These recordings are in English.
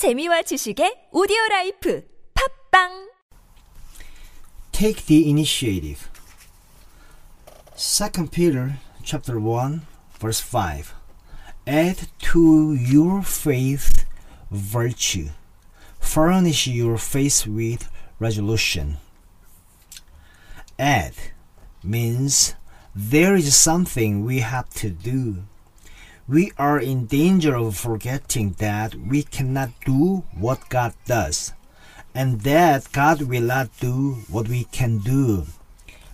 재미와 지식의 오디오 라이프 팟빵 Take the initiative. Second Peter chapter 1 verse 5. Add to your faith virtue. Furnish your face with resolution. Add means there is something we have to do we are in danger of forgetting that we cannot do what God does and that God will not do what we can do.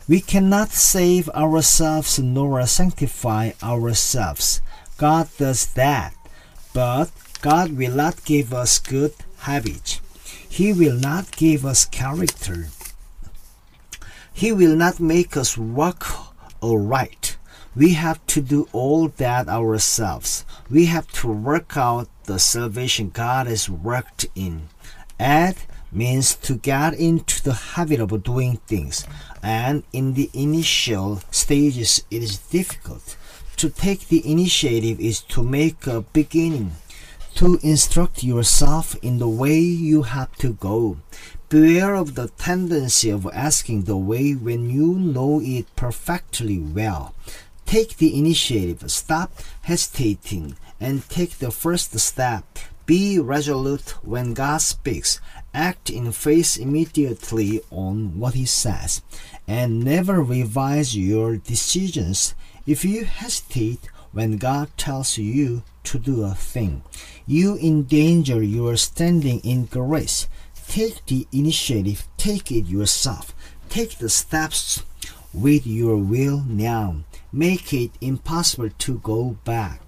We cannot save ourselves nor sanctify ourselves. God does that. But God will not give us good habits. He will not give us character. He will not make us walk aright. We have to do all that ourselves. We have to work out the salvation God has worked in. Add means to get into the habit of doing things, and in the initial stages it is difficult. To take the initiative is to make a beginning, to instruct yourself in the way you have to go. Beware of the tendency of asking the way when you know it perfectly well. Take the initiative, stop hesitating, and take the first step. Be resolute when God speaks. Act in faith immediately on what He says, and never revise your decisions. If you hesitate when God tells you to do a thing, you endanger your standing in grace. Take the initiative, take it yourself. Take the steps with your will now. Make it impossible to go back.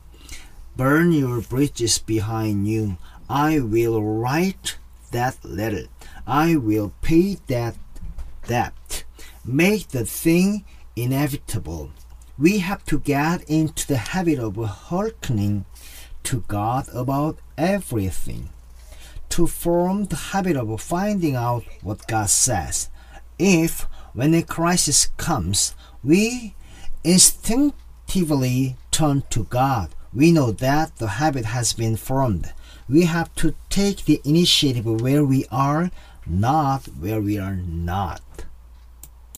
Burn your bridges behind you. I will write that letter. I will pay that debt. Make the thing inevitable. We have to get into the habit of hearkening to God about everything. To form the habit of finding out what God says. If, when a crisis comes, we instinctively turn to God, we know that the habit has been formed. We have to take the initiative where we are, not where we are not.